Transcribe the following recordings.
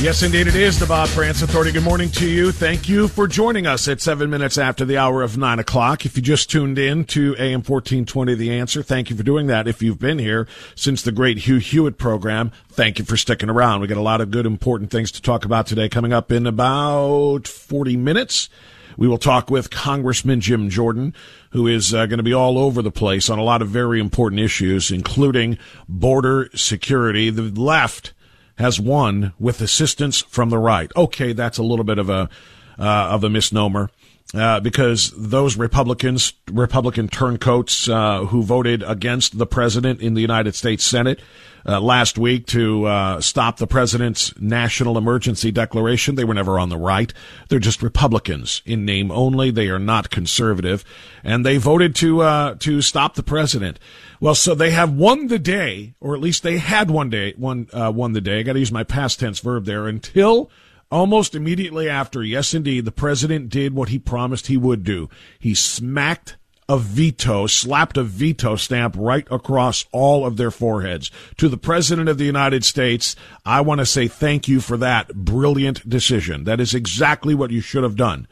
Yes, indeed, it is the Bob Frantz Authority. Good morning to you. Thank you for joining us at seven minutes after the hour of nine o'clock. If you just tuned in to AM 1420, The Answer, thank you for doing that. If you've been here since the great Hugh Hewitt program, thank you for sticking around. We got a lot of good, important things to talk about today coming up in about 40 minutes. We will talk with Congressman Jim Jordan, who is uh, going to be all over the place on a lot of very important issues, including border security. The left has won with assistance from the right. Okay, that's a little bit of a uh, of a misnomer. Uh, because those Republicans, Republican turncoats uh, who voted against the president in the United States Senate uh, last week to uh, stop the president's national emergency declaration, they were never on the right. They're just Republicans in name only. They are not conservative, and they voted to uh, to stop the president. Well, so they have won the day, or at least they had one day, one uh, won the day. I got to use my past tense verb there until Almost immediately after, yes, indeed, the president did what he promised he would do. He smacked a veto, slapped a veto stamp right across all of their foreheads. To the President of the United States, I want to say thank you for that brilliant decision. That is exactly what you should have done.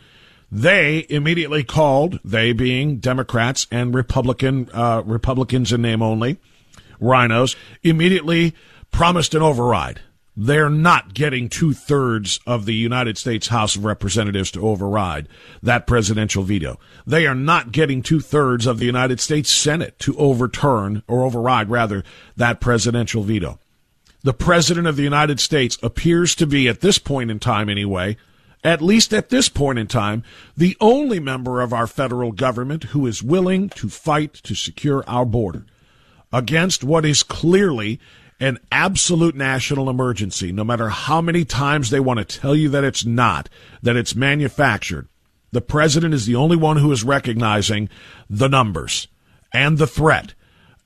They immediately called, they being Democrats and Republican, uh, Republicans in name only, rhinos, immediately promised an override they're not getting two thirds of the United States House of Representatives to override that presidential veto. They are not getting two thirds of the United States Senate to overturn or override rather that presidential veto. The President of the United States appears to be at this point in time anyway, at least at this point in time, the only member of our federal government who is willing to fight to secure our border against what is clearly an absolute national emergency, no matter how many times they want to tell you that it's not, that it's manufactured. The president is the only one who is recognizing the numbers and the threat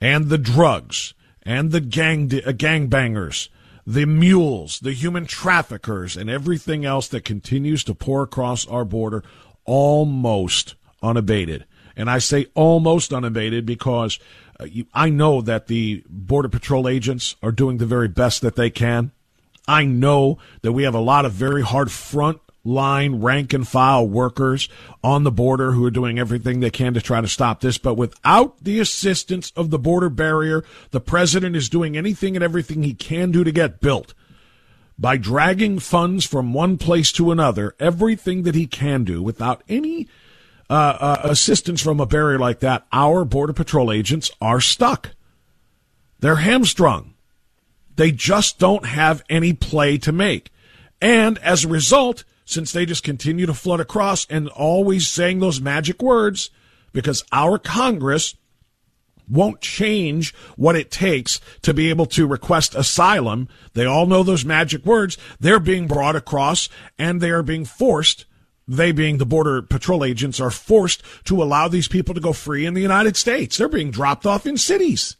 and the drugs and the gang uh, gangbangers, the mules, the human traffickers, and everything else that continues to pour across our border almost unabated. And I say almost unabated because uh, I know that the Border Patrol agents are doing the very best that they can. I know that we have a lot of very hard front line rank and file workers on the border who are doing everything they can to try to stop this. But without the assistance of the border barrier, the president is doing anything and everything he can do to get built. By dragging funds from one place to another, everything that he can do without any uh, uh, assistance from a barrier like that, our Border Patrol agents are stuck. They're hamstrung. They just don't have any play to make. And as a result, since they just continue to flood across and always saying those magic words because our Congress won't change what it takes to be able to request asylum. They all know those magic words. They're being brought across and they are being forced they being the border patrol agents are forced to allow these people to go free in the United States. They're being dropped off in cities.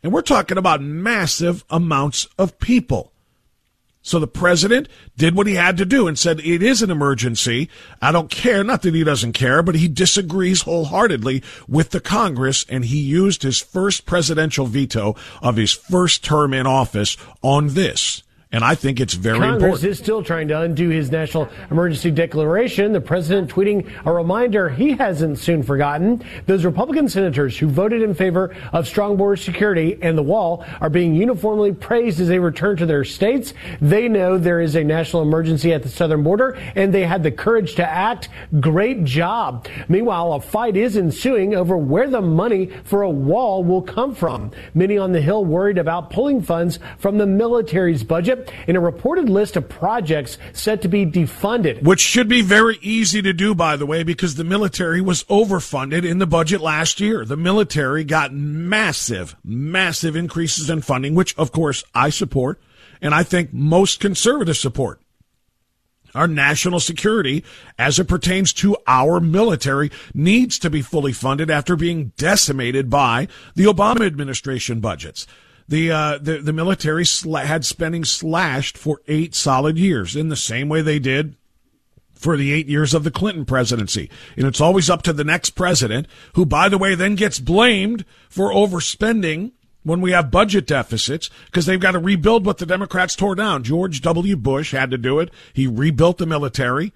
And we're talking about massive amounts of people. So the president did what he had to do and said it is an emergency. I don't care. Not that he doesn't care, but he disagrees wholeheartedly with the Congress and he used his first presidential veto of his first term in office on this. And I think it's very Congress important. is still trying to undo his national emergency declaration. The president tweeting a reminder he hasn't soon forgotten. Those Republican senators who voted in favor of strong border security and the wall are being uniformly praised as they return to their states. They know there is a national emergency at the southern border and they had the courage to act. Great job. Meanwhile, a fight is ensuing over where the money for a wall will come from. Many on the Hill worried about pulling funds from the military's budget in a reported list of projects set to be defunded. Which should be very easy to do, by the way, because the military was overfunded in the budget last year. The military got massive, massive increases in funding, which, of course, I support, and I think most conservatives support our national security as it pertains to our military needs to be fully funded after being decimated by the Obama administration budgets the uh, the, the military had spending slashed for eight solid years in the same way they did for the eight years of the Clinton presidency. And it's always up to the next president, who, by the way, then gets blamed for overspending when we have budget deficits because they've got to rebuild what the Democrats tore down. George W. Bush had to do it. He rebuilt the military,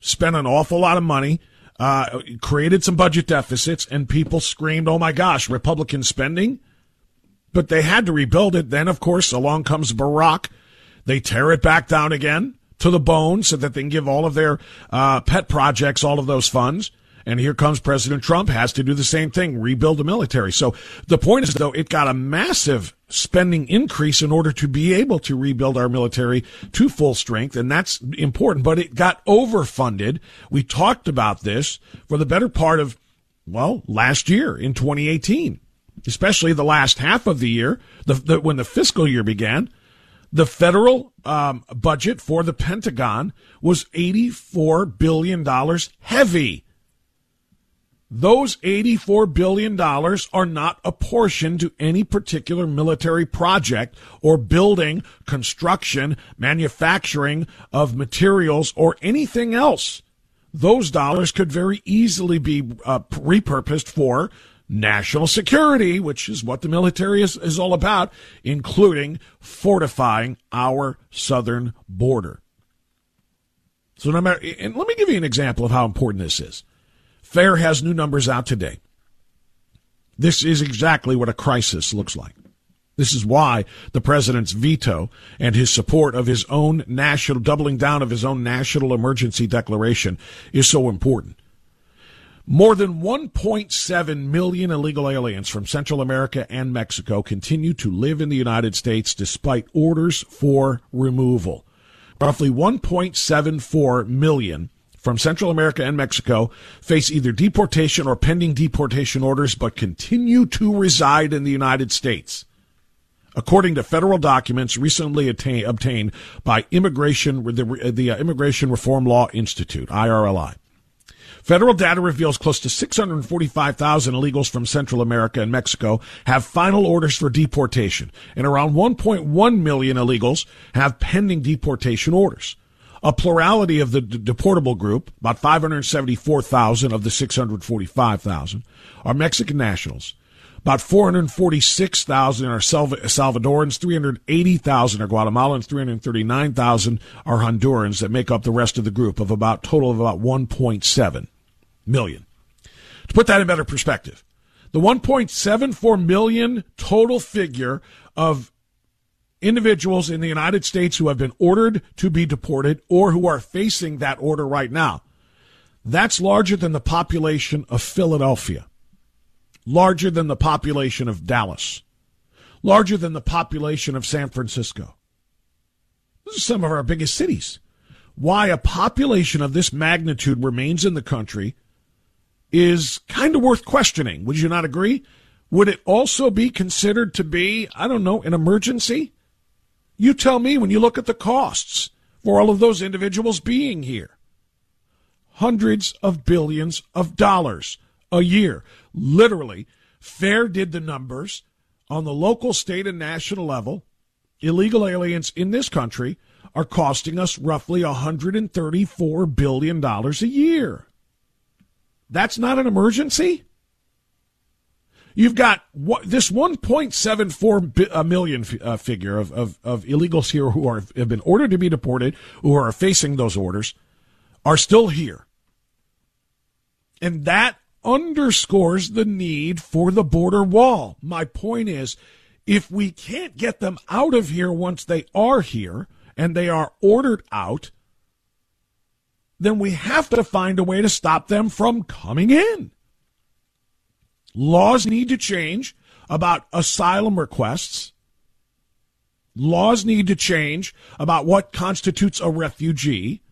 spent an awful lot of money. Uh, created some budget deficits and people screamed, Oh my gosh, Republican spending but they had to rebuild it. Then, of course, along comes Barack. They tear it back down again to the bone so that they can give all of their uh, pet projects all of those funds. And here comes President Trump has to do the same thing, rebuild the military. So the point is, though, it got a massive spending increase in order to be able to rebuild our military to full strength. And that's important, but it got overfunded. We talked about this for the better part of, well, last year in 2018 especially the last half of the year, the, the, when the fiscal year began, the federal um, budget for the Pentagon was $84 billion heavy. Those $84 billion are not apportioned to any particular military project or building, construction, manufacturing of materials, or anything else. Those dollars could very easily be uh, repurposed for national security, which is what the military is, is all about, including fortifying our southern border. So no matter, and let me give you an example of how important this is. FAIR has new numbers out today. This is exactly what a crisis looks like. This is why the president's veto and his support of his own national, doubling down of his own national emergency declaration is so important. More than 1.7 million illegal aliens from Central America and Mexico continue to live in the United States despite orders for removal. Roughly 1.74 million from Central America and Mexico face either deportation or pending deportation orders but continue to reside in the United States. According to federal documents recently attain, obtained by Immigration, the, the uh, Immigration Reform Law Institute, IRLI. Federal data reveals close to 645,000 illegals from Central America and Mexico have final orders for deportation, and around 1.1 million illegals have pending deportation orders. A plurality of the d- deportable group, about 574,000 of the 645,000, are Mexican nationals. About 446,000 are Salvadorans, 380,000 are Guatemalans, 339,000 are Hondurans that make up the rest of the group of about total of about 1.7 million. To put that in better perspective, the 1.74 million total figure of individuals in the United States who have been ordered to be deported or who are facing that order right now, that's larger than the population of Philadelphia, larger than the population of Dallas, larger than the population of San Francisco. These are some of our biggest cities. why a population of this magnitude remains in the country is kind of worth questioning. Would you not agree? Would it also be considered to be, I don't know, an emergency? You tell me when you look at the costs for all of those individuals being here. Hundreds of billions of dollars a year. Literally, FAIR did the numbers on the local, state, and national level. Illegal aliens in this country are costing us roughly $134 billion a year. That's not an emergency? You've got what, this 1.74 million uh, figure of, of, of illegals here who are, have been ordered to be deported, who are facing those orders, are still here. And that underscores the need for the border wall. My point is, if we can't get them out of here once they are here and they are ordered out, then we have to find a way to stop them from coming in. Laws need to change about asylum requests. Laws need to change about what constitutes a refugee.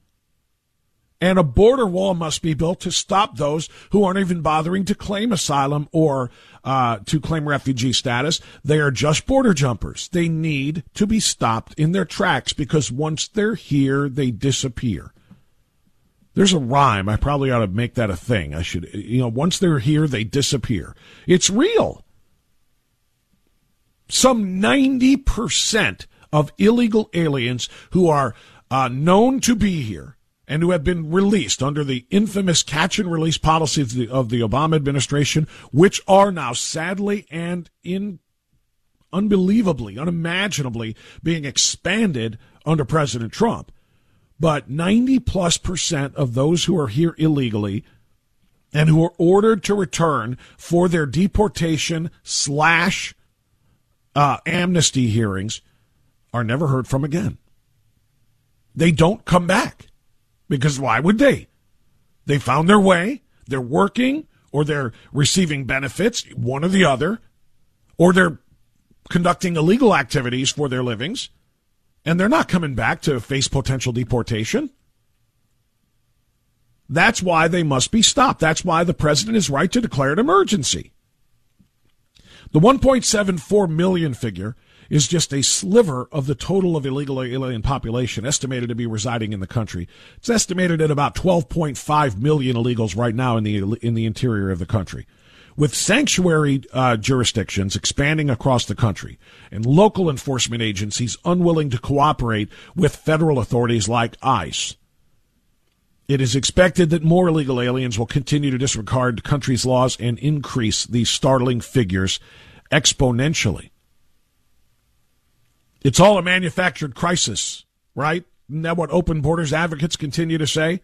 And a border wall must be built to stop those who aren't even bothering to claim asylum or uh, to claim refugee status. They are just border jumpers. They need to be stopped in their tracks because once they're here, they disappear. There's a rhyme. I probably ought to make that a thing. I should, you know, once they're here, they disappear. It's real. Some 90% of illegal aliens who are uh, known to be here and who have been released under the infamous catch and release policies of the, of the Obama administration, which are now sadly and in unbelievably, unimaginably being expanded under President Trump but 90 plus percent of those who are here illegally and who are ordered to return for their deportation slash uh, amnesty hearings are never heard from again. They don't come back because why would they? They found their way, they're working, or they're receiving benefits, one or the other, or they're conducting illegal activities for their livings and they're not coming back to face potential deportation. That's why they must be stopped. That's why the president is right to declare an emergency. The 1.74 million figure is just a sliver of the total of illegal alien population estimated to be residing in the country. It's estimated at about 12.5 million illegals right now in the in the interior of the country with sanctuary uh, jurisdictions expanding across the country and local enforcement agencies unwilling to cooperate with federal authorities like ICE. It is expected that more illegal aliens will continue to disregard the country's laws and increase these startling figures exponentially. It's all a manufactured crisis, right? Isn't that what open borders advocates continue to say?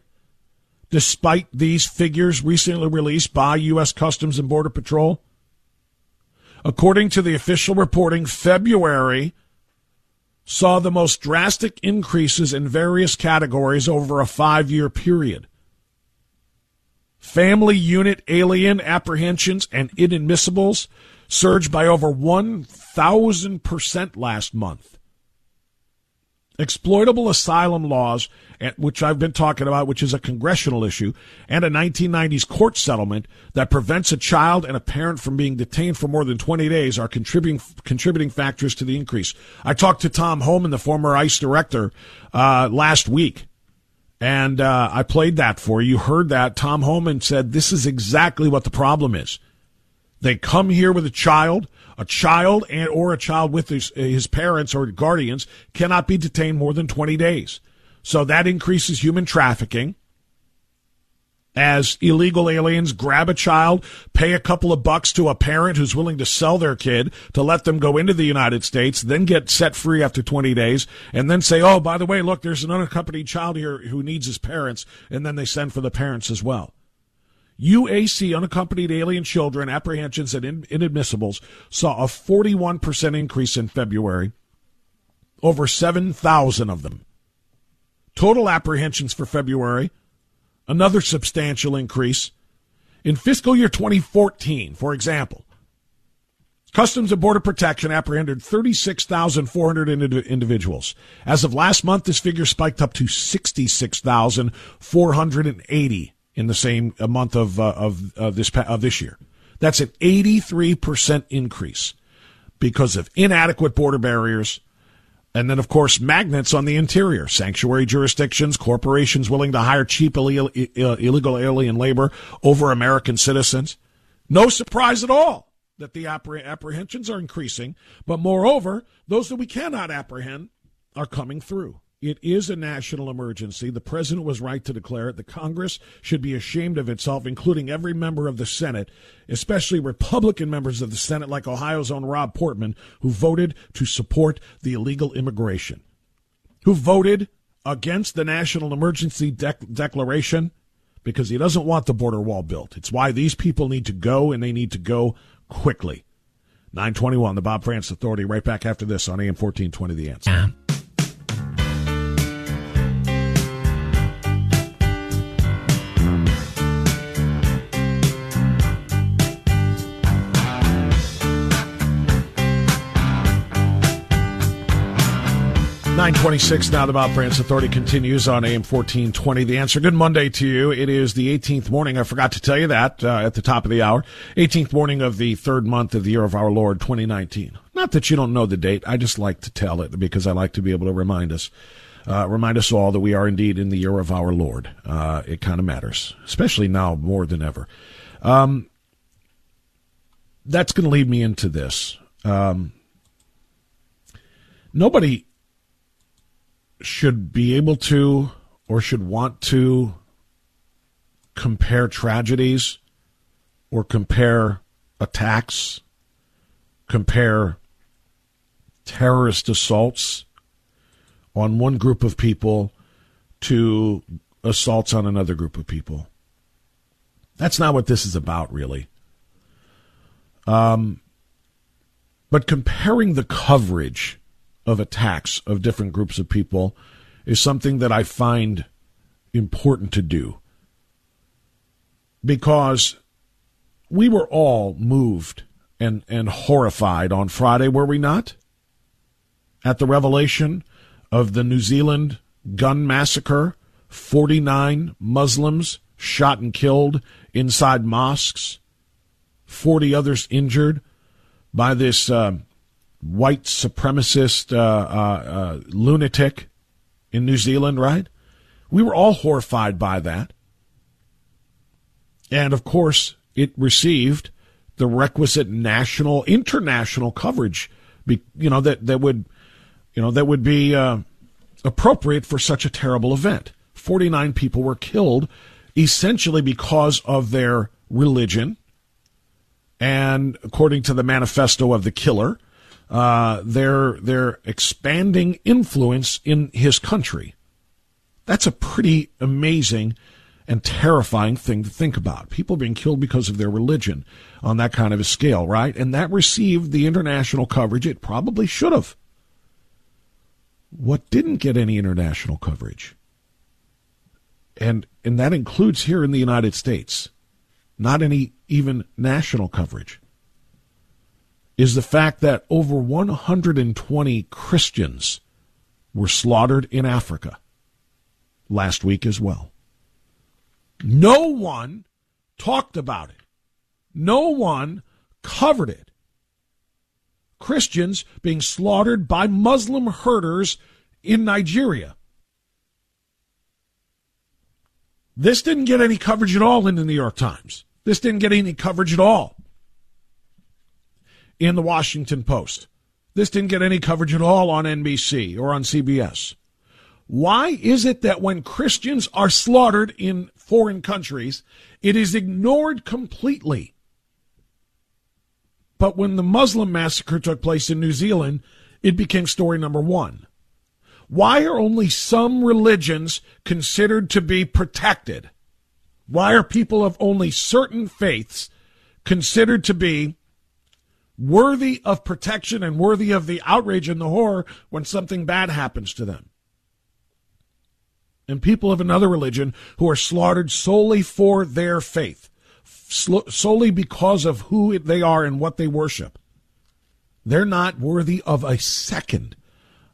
Despite these figures recently released by U.S. Customs and Border Patrol? According to the official reporting, February saw the most drastic increases in various categories over a five year period. Family unit alien apprehensions and inadmissibles surged by over 1,000% last month. Exploitable asylum laws which I've been talking about, which is a congressional issue, and a 1990s court settlement that prevents a child and a parent from being detained for more than 20 days are contributing contributing factors to the increase. I talked to Tom Homan, the former ICE director, uh, last week. And uh, I played that for you. You heard that. Tom Homan said this is exactly what the problem is. They come here with a child. A child and or a child with his, his parents or guardians cannot be detained more than 20 days. So that increases human trafficking as illegal aliens grab a child, pay a couple of bucks to a parent who's willing to sell their kid to let them go into the United States, then get set free after 20 days, and then say, oh, by the way, look, there's an unaccompanied child here who needs his parents, and then they send for the parents as well. UAC, unaccompanied alien children, apprehensions, and inadmissibles saw a 41% increase in February, over 7,000 of them. Total apprehensions for February, another substantial increase. In fiscal year 2014, for example, Customs and Border Protection apprehended 36,400 individuals. As of last month, this figure spiked up to 66,480 in the same uh, month of, uh, of, of this, of this year. That's an 83% increase because of inadequate border barriers. And then, of course, magnets on the interior, sanctuary jurisdictions, corporations willing to hire cheap illegal alien labor over American citizens. No surprise at all that the apprehensions are increasing, but moreover, those that we cannot apprehend are coming through. It is a national emergency. The president was right to declare it. The Congress should be ashamed of itself, including every member of the Senate, especially Republican members of the Senate, like Ohio's own Rob Portman, who voted to support the illegal immigration, who voted against the national emergency declaration because he doesn't want the border wall built. It's why these people need to go, and they need to go quickly. 921, the Bob Frantz Authority, right back after this on AM 1420, The Answer. 926 now the Bob Frantz Authority continues on AM 1420. The answer. Good Monday to you. It is the 18th morning. I forgot to tell you that uh, at the top of the hour. 18th morning of the third month of the year of our Lord 2019. Not that you don't know the date. I just like to tell it because I like to be able to remind us. Uh, remind us all that we are indeed in the year of our Lord. Uh, it kind of matters, especially now more than ever. Um, that's going to lead me into this. Um, nobody should be able to or should want to compare tragedies or compare attacks, compare terrorist assaults on one group of people to assaults on another group of people. That's not what this is about, really. Um, but comparing the coverage of attacks of different groups of people is something that I find important to do. Because we were all moved and, and horrified on Friday, were we not? At the revelation of the New Zealand gun massacre, 49 Muslims shot and killed inside mosques, 40 others injured by this uh, white supremacist uh, uh, uh, lunatic in New Zealand, right? We were all horrified by that. And of course, it received the requisite national, international coverage, you know, that, that would, you know, that would be uh, appropriate for such a terrible event. 49 people were killed essentially because of their religion. And according to the manifesto of the killer, uh, their expanding influence in his country. That's a pretty amazing and terrifying thing to think about. People being killed because of their religion on that kind of a scale, right? And that received the international coverage it probably should have. What didn't get any international coverage? And and that includes here in the United States. Not any even national coverage is the fact that over 120 Christians were slaughtered in Africa last week as well. No one talked about it. No one covered it. Christians being slaughtered by Muslim herders in Nigeria. This didn't get any coverage at all in the New York Times. This didn't get any coverage at all in the Washington Post. This didn't get any coverage at all on NBC or on CBS. Why is it that when Christians are slaughtered in foreign countries, it is ignored completely? But when the Muslim massacre took place in New Zealand, it became story number one. Why are only some religions considered to be protected? Why are people of only certain faiths considered to be worthy of protection and worthy of the outrage and the horror when something bad happens to them. And people of another religion who are slaughtered solely for their faith, solely because of who they are and what they worship. They're not worthy of a second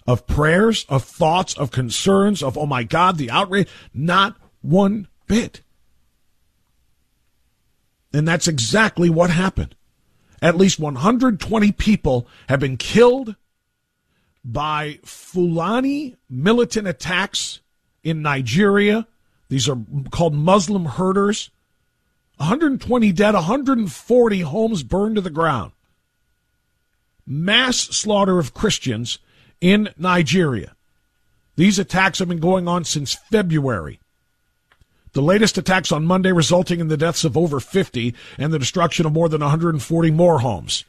of prayers, of thoughts, of concerns, of, oh my God, the outrage. Not one bit. And that's exactly what happened. At least 120 people have been killed by Fulani militant attacks in Nigeria. These are called Muslim herders. 120 dead, 140 homes burned to the ground. Mass slaughter of Christians in Nigeria. These attacks have been going on since February. The latest attacks on Monday resulting in the deaths of over 50 and the destruction of more than 140 more homes.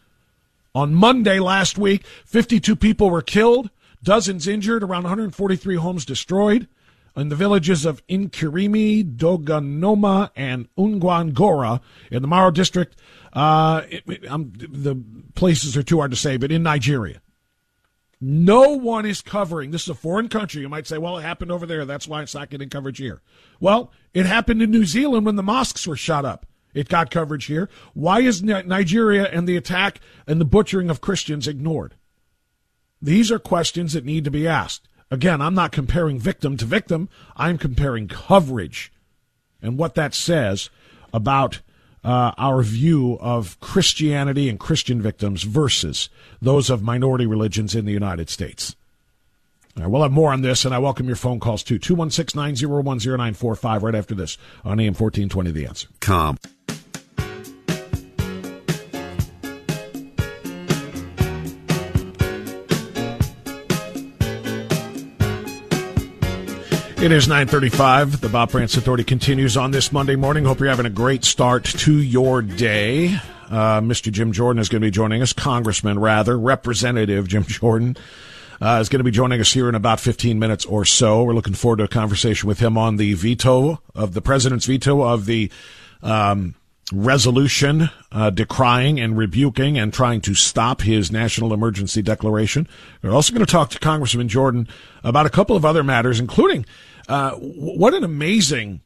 On Monday last week, 52 people were killed, dozens injured, around 143 homes destroyed in the villages of Inkirimi, Dogonoma, and Ungwangora in the Maro district. Uh, it, it, the places are too hard to say, but in Nigeria. No one is covering. This is a foreign country. You might say, well, it happened over there. That's why it's not getting coverage here. Well, it happened in New Zealand when the mosques were shot up. It got coverage here. Why is Nigeria and the attack and the butchering of Christians ignored? These are questions that need to be asked. Again, I'm not comparing victim to victim. I'm comparing coverage and what that says about uh, our view of Christianity and Christian victims versus those of minority religions in the United States. All right, we'll have more on this, and I welcome your phone calls too. 216 901 0945 right after this on AM 1420 The Answer. Com. It is 935. The Bob Frantz Authority continues on this Monday morning. Hope you're having a great start to your day. Uh, Mr. Jim Jordan is going to be joining us, Congressman, rather, Representative Jim Jordan. Uh, is going to be joining us here in about 15 minutes or so. We're looking forward to a conversation with him on the veto of the president's veto of the um, resolution uh, decrying and rebuking and trying to stop his national emergency declaration. We're also going to talk to Congressman Jordan about a couple of other matters, including uh, what an amazing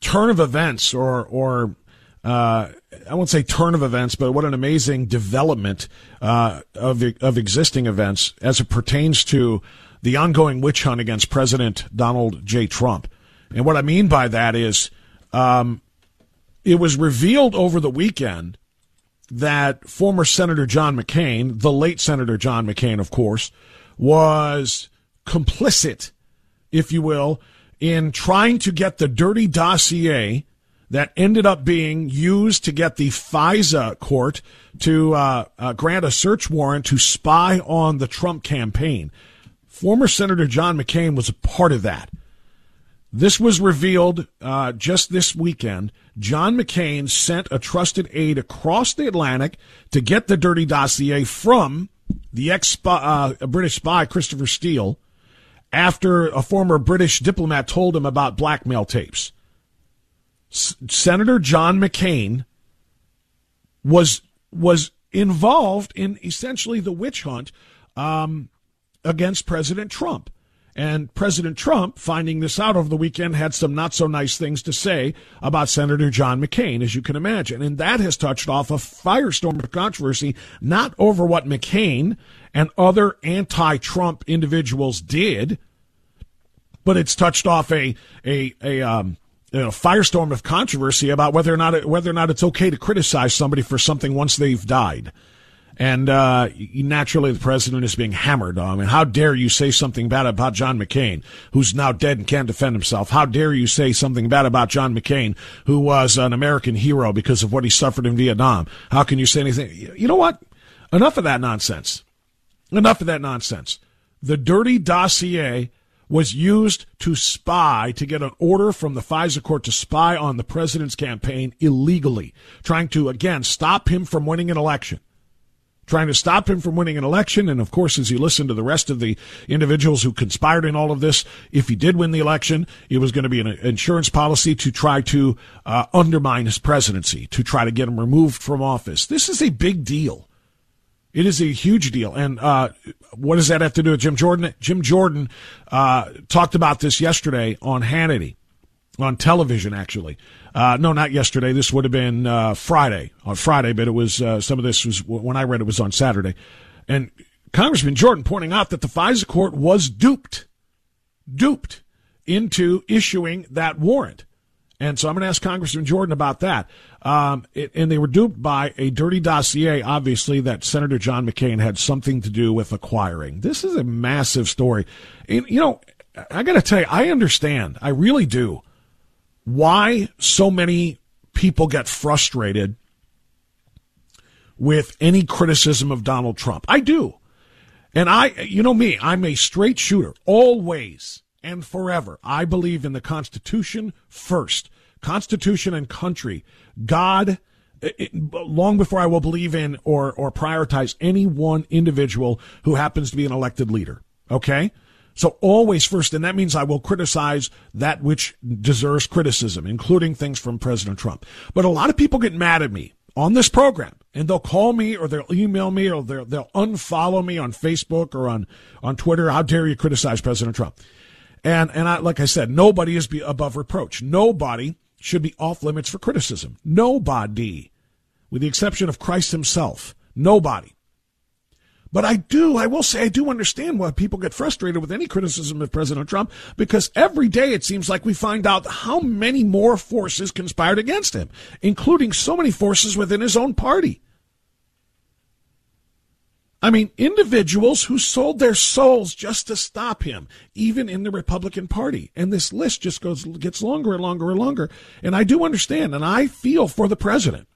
turn of events, or or uh, I won't say turn of events, but what an amazing development uh, of of existing events as it pertains to the ongoing witch hunt against President Donald J. Trump. And what I mean by that is, um, it was revealed over the weekend that former Senator John McCain, the late Senator John McCain, of course, was complicit if you will, in trying to get the dirty dossier that ended up being used to get the FISA court to uh, uh, grant a search warrant to spy on the Trump campaign. Former Senator John McCain was a part of that. This was revealed uh, just this weekend. John McCain sent a trusted aide across the Atlantic to get the dirty dossier from the ex uh, British spy Christopher Steele after a former British diplomat told him about blackmail tapes. S- Senator John McCain was was involved in essentially the witch hunt um, against President Trump. And President Trump, finding this out over the weekend, had some not so nice things to say about Senator John McCain, as you can imagine. And that has touched off a firestorm of controversy, not over what McCain and other anti Trump individuals did, but it's touched off a, a, a, um, firestorm of controversy about whether or not it, whether or not it's okay to criticize somebody for something once they've died. And uh, naturally, the president is being hammered on. And how dare you say something bad about John McCain, who's now dead and can't defend himself? How dare you say something bad about John McCain, who was an American hero because of what he suffered in Vietnam? How can you say anything? You know what? Enough of that nonsense. Enough of that nonsense. The dirty dossier was used to spy, to get an order from the FISA court to spy on the president's campaign illegally, trying to, again, stop him from winning an election trying to stop him from winning an election. And of course, as you listen to the rest of the individuals who conspired in all of this, if he did win the election, it was going to be an insurance policy to try to uh, undermine his presidency, to try to get him removed from office. This is a big deal. It is a huge deal. And uh, what does that have to do with Jim Jordan? Jim Jordan uh, talked about this yesterday on Hannity, on television, actually. Uh, no, not yesterday. This would have been uh, Friday, on Friday, but it was uh, some of this was when I read it was on Saturday. And Congressman Jordan pointing out that the FISA court was duped, duped into issuing that warrant. And so I'm going to ask Congressman Jordan about that. Um, it, and they were duped by a dirty dossier, obviously, that Senator John McCain had something to do with acquiring. This is a massive story. And, you know, I got to tell you, I understand. I really do. Why so many people get frustrated with any criticism of Donald Trump. I do. And I, you know me, I'm a straight shooter, always and forever. I believe in the Constitution first. Constitution and country. God, it, long before I will believe in or, or prioritize any one individual who happens to be an elected leader. Okay? So always first, and that means I will criticize that which deserves criticism, including things from President Trump. But a lot of people get mad at me on this program and they'll call me or they'll email me or they'll, they'll unfollow me on Facebook or on, on Twitter. How dare you criticize President Trump? And, and I, like I said, nobody is above reproach. Nobody should be off limits for criticism. Nobody, with the exception of Christ himself. Nobody. But I do, I will say, I do understand why people get frustrated with any criticism of President Trump because every day it seems like we find out how many more forces conspired against him, including so many forces within his own party. I mean, individuals who sold their souls just to stop him, even in the Republican Party. And this list just goes, gets longer and longer and longer. And I do understand, and I feel for the president.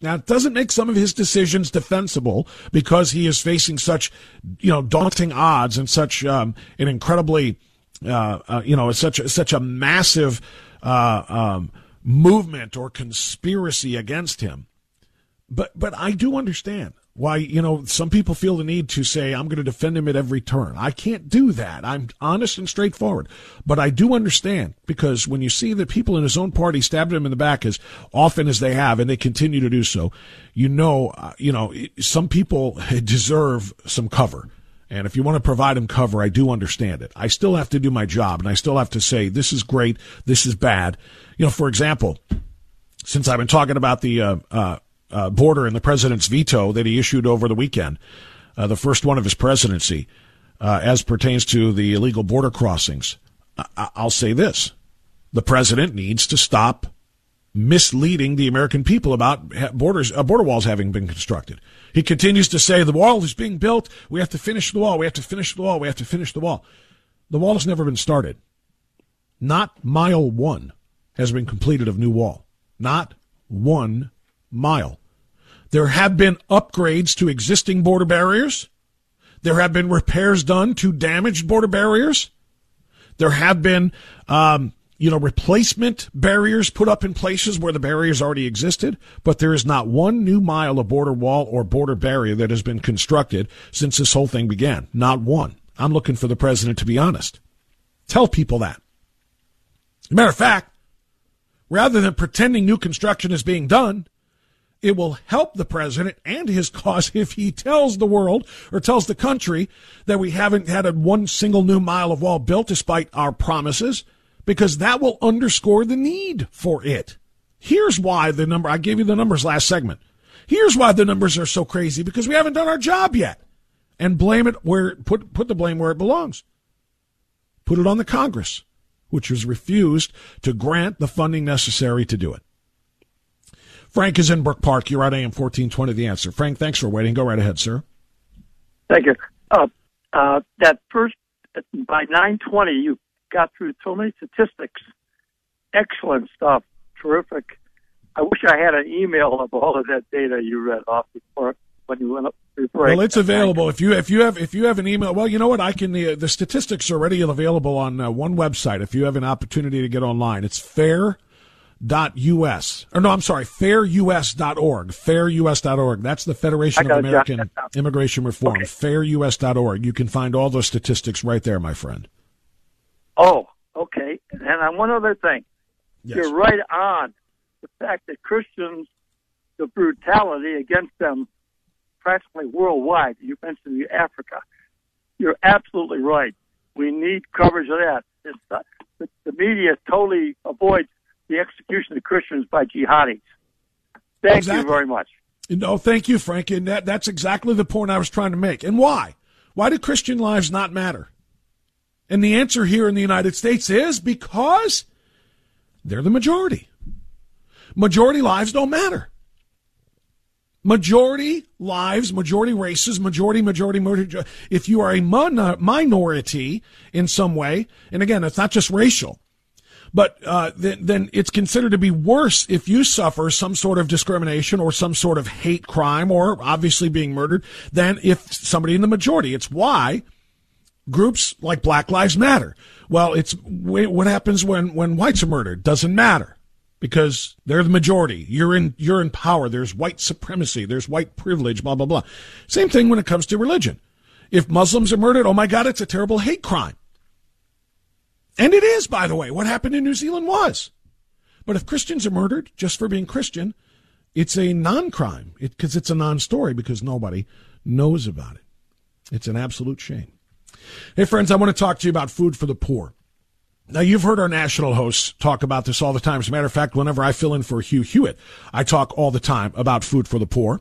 Now, it doesn't make some of his decisions defensible because he is facing such, you know, daunting odds and such um, an incredibly, uh, uh, you know, such such a massive uh, um, movement or conspiracy against him. But but I do understand why you know some people feel the need to say i'm going to defend him at every turn. I can't do that. I'm honest and straightforward. But i do understand because when you see that people in his own party stabbed him in the back as often as they have and they continue to do so you know uh, you know some people deserve some cover. And if you want to provide him cover i do understand it. I still have to do my job and i still have to say this is great. This is bad. You know for example since I've been talking about the uh, uh, uh, border and the president's veto that he issued over the weekend, uh, the first one of his presidency, uh, as pertains to the illegal border crossings. I- I'll say this: the president needs to stop misleading the American people about borders, uh, border walls having been constructed. He continues to say the wall is being built. We have to finish the wall. We have to finish the wall. We have to finish the wall. The wall has never been started. Not mile one has been completed of new wall. Not one mile. There have been upgrades to existing border barriers. There have been repairs done to damaged border barriers. There have been, um, you know, replacement barriers put up in places where the barriers already existed, but there is not one new mile of border wall or border barrier that has been constructed since this whole thing began. Not one. I'm looking for the president to be honest. Tell people that. Matter of fact, rather than pretending new construction is being done, it will help the president and his cause if he tells the world or tells the country that we haven't had a one single new mile of wall built despite our promises, because that will underscore the need for it. Here's why the number, I gave you the numbers last segment. Here's why the numbers are so crazy because we haven't done our job yet. And blame it where, put, put the blame where it belongs. Put it on the Congress, which has refused to grant the funding necessary to do it. Frank is in Brook Park. You're on AM 1420, The Answer. Frank, thanks for waiting. Go right ahead, sir. Thank you. Uh, uh, that first, by 920, you got through so many statistics. Excellent stuff. Terrific. I wish I had an email of all of that data you read off before when you went up. Well, it's available if you if you have if you have an email. Well, you know what? I can the the statistics are already available on uh, one website. If you have an opportunity to get online, it's fair us or no i'm sorry fairus.org fairus.org that's the federation of american immigration reform. Okay. fairus.org you can find all those statistics right there my friend. Oh okay. And one other thing. Yes. you're right on. The fact that christians the brutality against them practically worldwide you mentioned africa. You're absolutely right. We need coverage of that. Uh, the, the media totally avoids the execution of Christians by jihadis. Thank exactly. you very much. No, thank you, Frank. And that, that's exactly the point I was trying to make. And why? Why do Christian lives not matter? And the answer here in the United States is because they're the majority. Majority lives don't matter. Majority lives, majority races, majority, majority, majority. If you are a minority in some way, and again, it's not just racial, but uh, then, then it's considered to be worse if you suffer some sort of discrimination or some sort of hate crime or obviously being murdered than if somebody in the majority. It's why groups like Black Lives Matter. Well, it's what happens when, when whites are murdered doesn't matter because they're the majority. You're in, you're in power. There's white supremacy. There's white privilege, blah, blah, blah. Same thing when it comes to religion. If Muslims are murdered, oh my God, it's a terrible hate crime. And it is, by the way. What happened in New Zealand was. But if Christians are murdered just for being Christian, it's a non crime because it, it's a non story because nobody knows about it. It's an absolute shame. Hey, friends, I want to talk to you about food for the poor. Now, you've heard our national hosts talk about this all the time. As a matter of fact, whenever I fill in for Hugh Hewitt, I talk all the time about food for the poor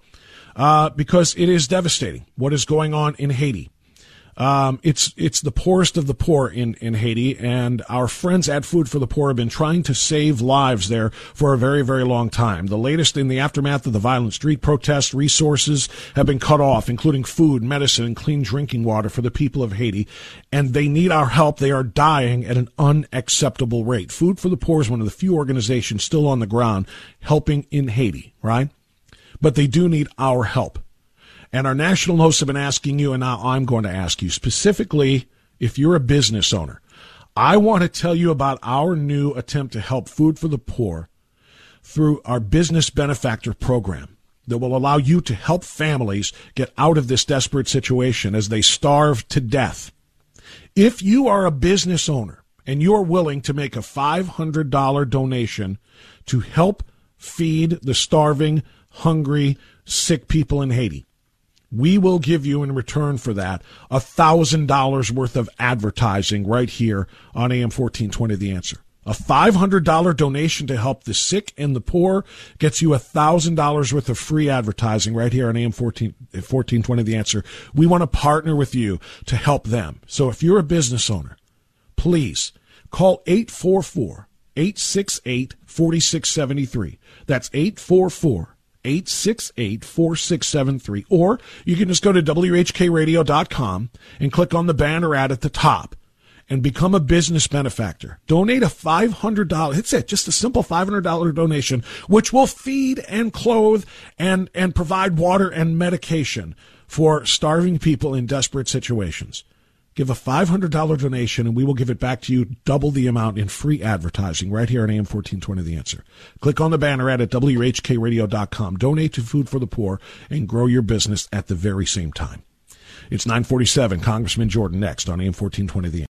uh, because it is devastating what is going on in Haiti. Um, it's it's the poorest of the poor in, in Haiti, and our friends at Food for the Poor have been trying to save lives there for a very very long time. The latest in the aftermath of the violent street protests, resources have been cut off, including food, medicine, and clean drinking water for the people of Haiti, and they need our help. They are dying at an unacceptable rate. Food for the Poor is one of the few organizations still on the ground helping in Haiti, right? But they do need our help. And our national hosts have been asking you, and now I'm going to ask you specifically if you're a business owner. I want to tell you about our new attempt to help Food for the Poor through our business benefactor program that will allow you to help families get out of this desperate situation as they starve to death. If you are a business owner and you're willing to make a $500 donation to help feed the starving, hungry, sick people in Haiti, we will give you in return for that a thousand dollars worth of advertising right here on AM 1420 The Answer. A $500 donation to help the sick and the poor gets you a $1,000 worth of free advertising right here on AM 14, uh, 1420 The Answer. We want to partner with you to help them. So if you're a business owner, please call 844 868 4673. That's 844 868 4673. Or you can just go to WHKRadio.com and click on the banner ad at the top and become a business benefactor. Donate a $500. It's it. Just a simple $500 donation, which will feed and clothe and, and provide water and medication for starving people in desperate situations. Give a $500 donation and we will give it back to you double the amount in free advertising right here on AM 1420 The Answer. Click on the banner ad at WHKRadio.com. Donate to Food for the Poor and grow your business at the very same time. It's 947. Congressman Jordan next on AM 1420 The Answer.